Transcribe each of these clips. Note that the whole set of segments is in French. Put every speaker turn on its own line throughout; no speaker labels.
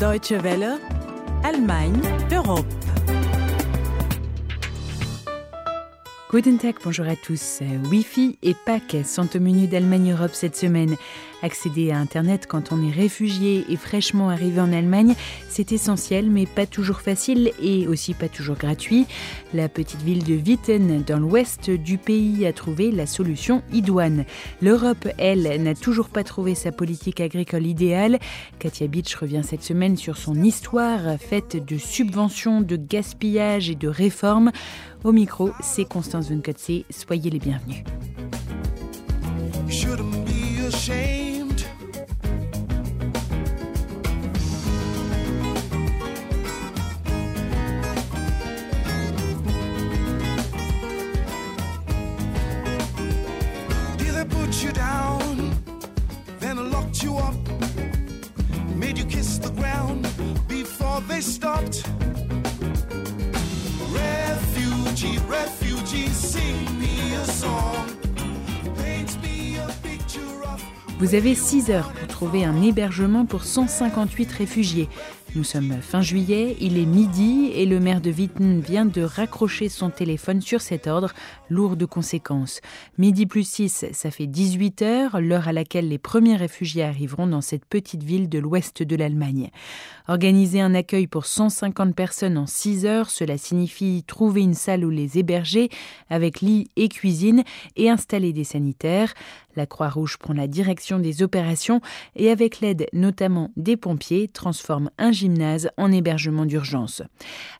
Deutsche Welle, Allemagne, Europe. Guten Tag, bonjour à tous. Wi-Fi et PAC sont au menu d'Allemagne Europe cette semaine. Accéder à Internet quand on est réfugié et fraîchement arrivé en Allemagne, c'est essentiel, mais pas toujours facile et aussi pas toujours gratuit. La petite ville de Witten, dans l'ouest du pays, a trouvé la solution idoine. L'Europe, elle, n'a toujours pas trouvé sa politique agricole idéale. Katia Beach revient cette semaine sur son histoire faite de subventions, de gaspillage et de réformes. Au micro, c'est Constance Vunkotze. Soyez les bienvenus. Vous avez 6 heures pour trouver un hébergement pour 158 réfugiés. Nous sommes fin juillet, il est midi et le maire de Witten vient de raccrocher son téléphone sur cet ordre, lourd de conséquences. Midi plus 6, ça fait 18 heures, l'heure à laquelle les premiers réfugiés arriveront dans cette petite ville de l'ouest de l'Allemagne. Organiser un accueil pour 150 personnes en 6 heures, cela signifie trouver une salle où les héberger, avec lit et cuisine, et installer des sanitaires. La Croix-Rouge prend la direction des opérations et avec l'aide notamment des pompiers transforme un gymnase en hébergement d'urgence.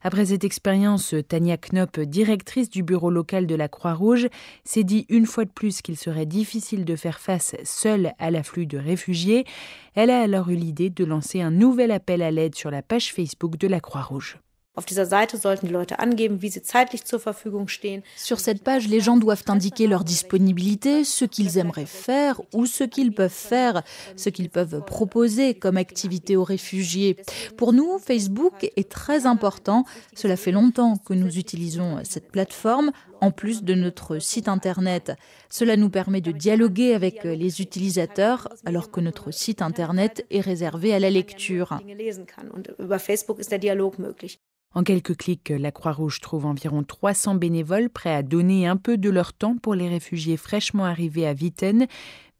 Après cette expérience, Tania Knopp, directrice du bureau local de la Croix-Rouge, s'est dit une fois de plus qu'il serait difficile de faire face seule à l'afflux de réfugiés. Elle a alors eu l'idée de lancer un nouvel appel à l'aide sur la page Facebook de la Croix-Rouge.
Sur cette page, les gens doivent indiquer leur disponibilité, ce qu'ils aimeraient faire ou ce qu'ils peuvent faire, ce qu'ils peuvent proposer comme activité aux réfugiés. Pour nous, Facebook est très important. Cela fait longtemps que nous utilisons cette plateforme en plus de notre site internet. Cela nous permet de dialoguer avec les utilisateurs alors que notre site internet est réservé à la lecture.
En quelques clics, la Croix-Rouge trouve environ 300 bénévoles prêts à donner un peu de leur temps pour les réfugiés fraîchement arrivés à Witten.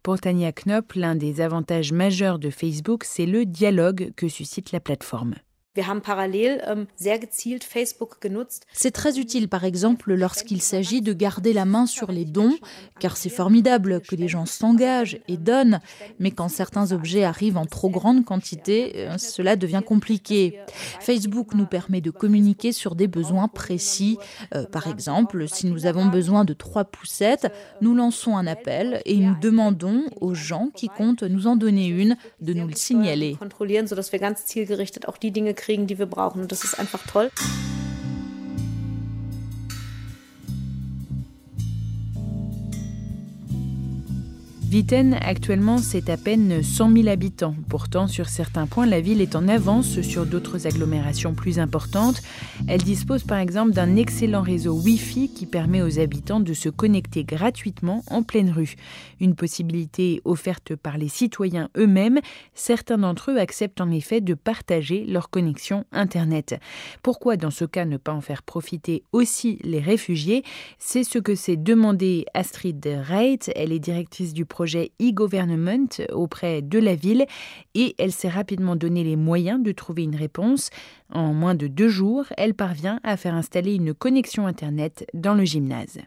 Pour Tania Knopp, l'un des avantages majeurs de Facebook, c'est le dialogue que suscite la plateforme.
Ähm, c'est très utile, par exemple, lorsqu'il s'agit de garder la main sur les dons, car c'est formidable que les gens s'engagent et donnent, mais quand certains objets arrivent en trop grande quantité, euh, cela devient compliqué. Facebook nous permet de communiquer sur des besoins précis. Euh, par exemple, si nous avons besoin de trois poussettes, nous lançons un appel et nous demandons aux gens qui comptent nous en donner une de nous le signaler
kriegen, die wir brauchen. Und das ist einfach toll.
Witten, actuellement, c'est à peine 100 000 habitants. Pourtant, sur certains points, la ville est en avance sur d'autres agglomérations plus importantes. Elle dispose par exemple d'un excellent réseau Wi-Fi qui permet aux habitants de se connecter gratuitement en pleine rue. Une possibilité offerte par les citoyens eux-mêmes. Certains d'entre eux acceptent en effet de partager leur connexion Internet. Pourquoi dans ce cas ne pas en faire profiter aussi les réfugiés? C'est ce que s'est demandé Astrid Reit. Elle est directrice du projet projet e-government auprès de la ville et elle s'est rapidement donné les moyens de trouver une réponse. En moins de deux jours, elle parvient à faire installer une connexion Internet dans le gymnase.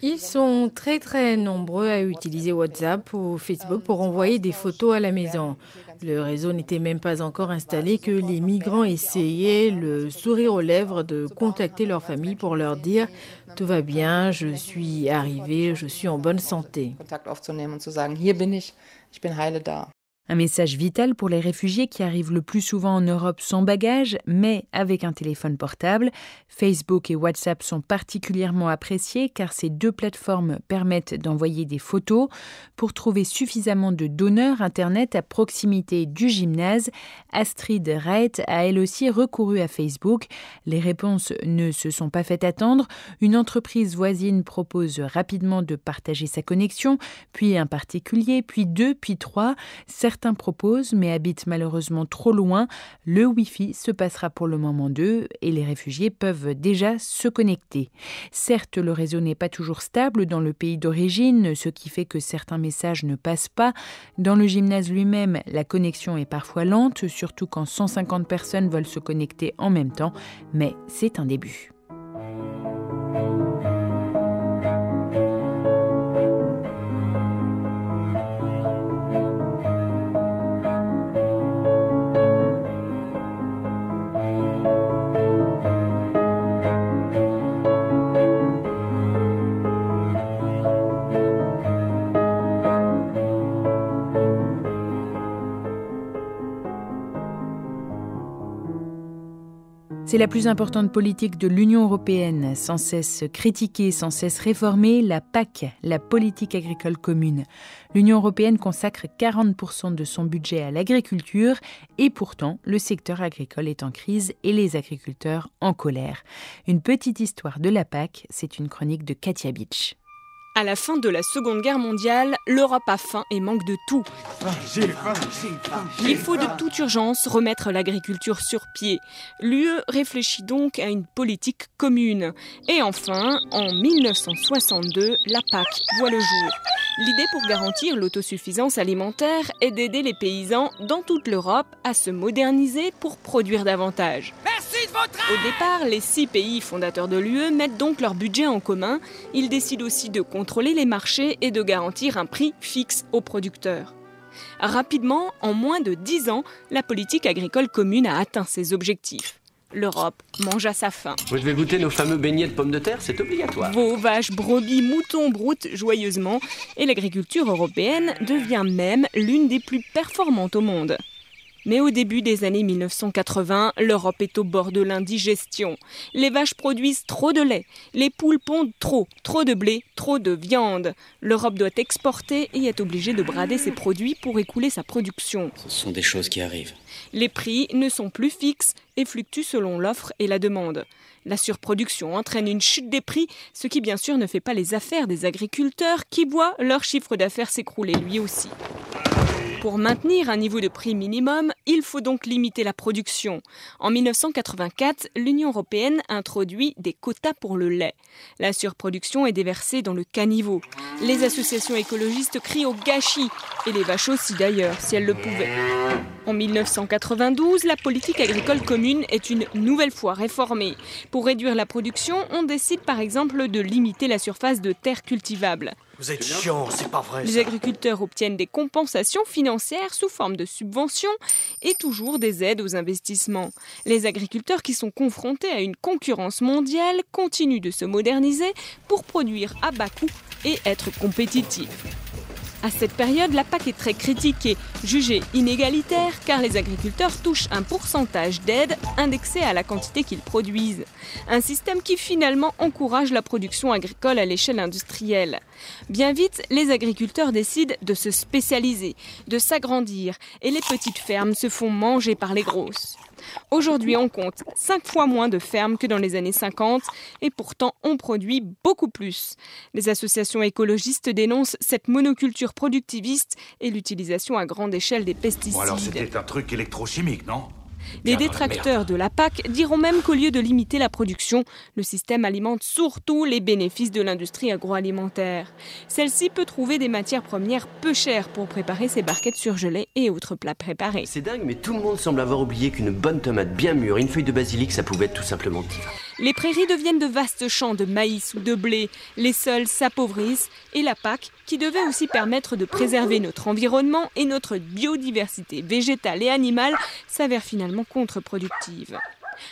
Ils sont très très nombreux à utiliser WhatsApp ou Facebook pour envoyer des photos à la maison. Le réseau n'était même pas encore installé que les migrants essayaient, le sourire aux lèvres, de contacter leur famille pour leur dire tout va bien, je suis arrivé, je suis en bonne santé.
Un message vital pour les réfugiés qui arrivent le plus souvent en Europe sans bagages, mais avec un téléphone portable. Facebook et WhatsApp sont particulièrement appréciés car ces deux plateformes permettent d'envoyer des photos. Pour trouver suffisamment de donneurs Internet à proximité du gymnase, Astrid Wright a elle aussi recouru à Facebook. Les réponses ne se sont pas faites attendre. Une entreprise voisine propose rapidement de partager sa connexion, puis un particulier, puis deux, puis trois. Proposent, mais habitent malheureusement trop loin. Le Wi-Fi se passera pour le moment d'eux et les réfugiés peuvent déjà se connecter. Certes, le réseau n'est pas toujours stable dans le pays d'origine, ce qui fait que certains messages ne passent pas. Dans le gymnase lui-même, la connexion est parfois lente, surtout quand 150 personnes veulent se connecter en même temps, mais c'est un début. C'est la plus importante politique de l'Union européenne, sans cesse critiquée, sans cesse réformée, la PAC, la politique agricole commune. L'Union européenne consacre 40% de son budget à l'agriculture et pourtant le secteur agricole est en crise et les agriculteurs en colère. Une petite histoire de la PAC, c'est une chronique de Katia Beach.
À la fin de la Seconde Guerre mondiale, l'Europe a faim et manque de tout. Il faut de toute urgence remettre l'agriculture sur pied. L'UE réfléchit donc à une politique commune. Et enfin, en 1962, la PAC voit le jour. L'idée pour garantir l'autosuffisance alimentaire est d'aider les paysans dans toute l'Europe à se moderniser pour produire davantage. Au départ, les six pays fondateurs de l'UE mettent donc leur budget en commun. Ils décident aussi de contrôler les marchés et de garantir un prix fixe aux producteurs. Rapidement, en moins de dix ans, la politique agricole commune a atteint ses objectifs. L'Europe mange à sa faim.
Vous devez goûter nos fameux beignets de pommes de terre, c'est obligatoire.
Vos vaches, brebis, moutons broutent joyeusement et l'agriculture européenne devient même l'une des plus performantes au monde. Mais au début des années 1980, l'Europe est au bord de l'indigestion. Les vaches produisent trop de lait, les poules pondent trop, trop de blé, trop de viande. L'Europe doit exporter et est obligée de brader ses produits pour écouler sa production.
Ce sont des choses qui arrivent.
Les prix ne sont plus fixes et fluctuent selon l'offre et la demande. La surproduction entraîne une chute des prix, ce qui bien sûr ne fait pas les affaires des agriculteurs qui voient leur chiffre d'affaires s'écrouler lui aussi. Pour maintenir un niveau de prix minimum, il faut donc limiter la production. En 1984, l'Union européenne introduit des quotas pour le lait. La surproduction est déversée dans le caniveau. Les associations écologistes crient au gâchis, et les vaches aussi d'ailleurs, si elles le pouvaient. En 1992, la politique agricole commune est une nouvelle fois réformée. Pour réduire la production, on décide par exemple de limiter la surface de terres cultivables.
Vous êtes chiant, c'est pas vrai.
Les agriculteurs obtiennent des compensations financières sous forme de subventions et toujours des aides aux investissements. Les agriculteurs qui sont confrontés à une concurrence mondiale continuent de se moderniser pour produire à bas coût et être compétitifs. À cette période, la PAC est très critiquée, jugée inégalitaire car les agriculteurs touchent un pourcentage d'aide indexé à la quantité qu'ils produisent. Un système qui finalement encourage la production agricole à l'échelle industrielle. Bien vite, les agriculteurs décident de se spécialiser, de s'agrandir et les petites fermes se font manger par les grosses. Aujourd'hui, on compte 5 fois moins de fermes que dans les années 50 et pourtant on produit beaucoup plus. Les associations écologistes dénoncent cette monoculture productiviste et l'utilisation à grande échelle des pesticides.
Bon alors c'était un truc électrochimique, non?
Les détracteurs de la PAC diront même qu'au lieu de limiter la production, le système alimente surtout les bénéfices de l'industrie agroalimentaire. Celle-ci peut trouver des matières premières peu chères pour préparer ses barquettes surgelées et autres plats préparés.
C'est dingue, mais tout le monde semble avoir oublié qu'une bonne tomate bien mûre une feuille de basilic, ça pouvait être tout simplement tigre.
Les prairies deviennent de vastes champs de maïs ou de blé, les sols s'appauvrissent et la PAC, qui devait aussi permettre de préserver notre environnement et notre biodiversité végétale et animale, s'avère finalement contre-productive.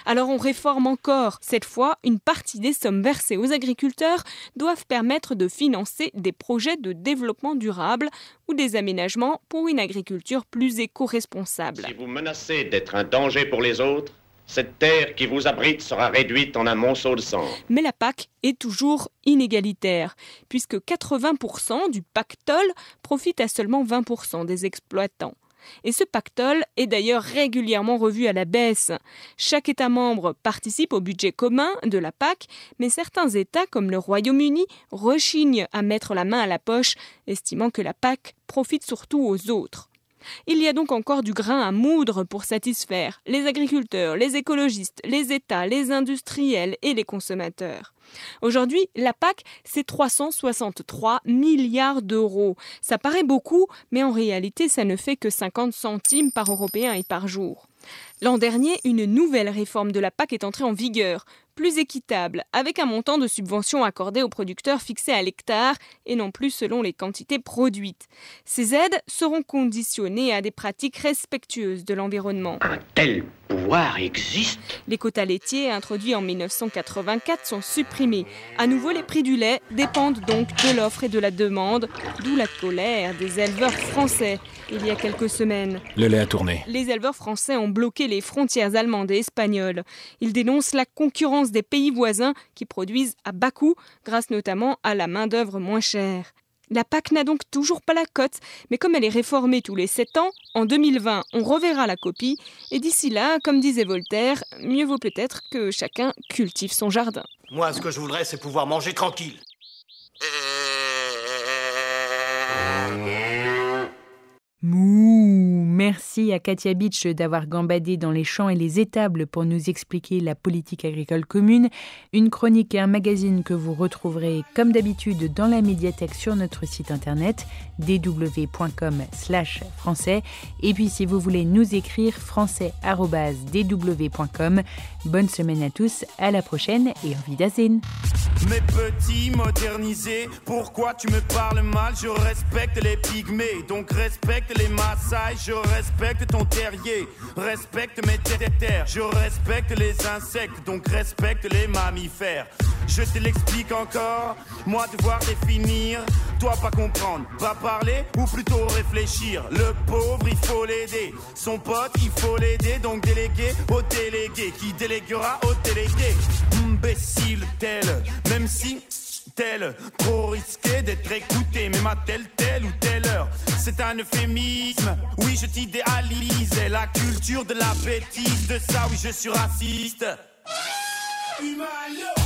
Alors on réforme encore. Cette fois, une partie des sommes versées aux agriculteurs doivent permettre de financer des projets de développement durable ou des aménagements pour une agriculture plus éco-responsable.
Si vous menacez d'être un danger pour les autres, cette terre qui vous abrite sera réduite en un monceau de sang.
Mais la PAC est toujours inégalitaire, puisque 80% du pactole profite à seulement 20% des exploitants. Et ce pactole est d'ailleurs régulièrement revu à la baisse. Chaque État membre participe au budget commun de la PAC, mais certains États, comme le Royaume-Uni, rechignent à mettre la main à la poche, estimant que la PAC profite surtout aux autres. Il y a donc encore du grain à moudre pour satisfaire les agriculteurs, les écologistes, les États, les industriels et les consommateurs. Aujourd'hui, la PAC, c'est 363 milliards d'euros. Ça paraît beaucoup, mais en réalité, ça ne fait que 50 centimes par Européen et par jour. L'an dernier, une nouvelle réforme de la PAC est entrée en vigueur, plus équitable, avec un montant de subvention accordé aux producteurs fixé à l'hectare et non plus selon les quantités produites. Ces aides seront conditionnées à des pratiques respectueuses de l'environnement.
Pouvoir existe
Les quotas laitiers introduits en 1984 sont supprimés. À nouveau, les prix du lait dépendent donc de l'offre et de la demande, d'où la colère des éleveurs français il y a quelques semaines.
Le lait a tourné.
Les éleveurs français ont bloqué les frontières allemandes et espagnoles. Ils dénoncent la concurrence des pays voisins qui produisent à bas coût, grâce notamment à la main-d'œuvre moins chère. La PAC n'a donc toujours pas la cote, mais comme elle est réformée tous les 7 ans, en 2020, on reverra la copie, et d'ici là, comme disait Voltaire, mieux vaut peut-être que chacun cultive son jardin.
Moi, ce que je voudrais, c'est pouvoir manger tranquille.
Mouh Merci à Katia Beach d'avoir gambadé dans les champs et les étables pour nous expliquer la politique agricole commune. Une chronique et un magazine que vous retrouverez comme d'habitude dans la médiathèque sur notre site internet dw.com français. Et puis si vous voulez nous écrire français.dw.com. Bonne semaine à tous, à la prochaine et au Wiedersehen.
Mes petits modernisés, pourquoi tu me parles mal? Je respecte les pygmées, donc respecte les Maasai, je respecte ton terrier, respecte mes terres, je respecte les insectes, donc respecte les mammifères. Je te l'explique encore, moi devoir définir, toi pas comprendre, pas parler ou plutôt réfléchir. Le pauvre, il faut l'aider, son pote, il faut l'aider, donc déléguer au délégué qui déléguera au délégué. Imbécile tel, même si tel, trop risqué d'être écouté, même à telle, telle ou telle heure. C'est un euphémisme, oui, je t'idéalise. La culture de la bêtise, de ça, oui, je suis raciste. Humano.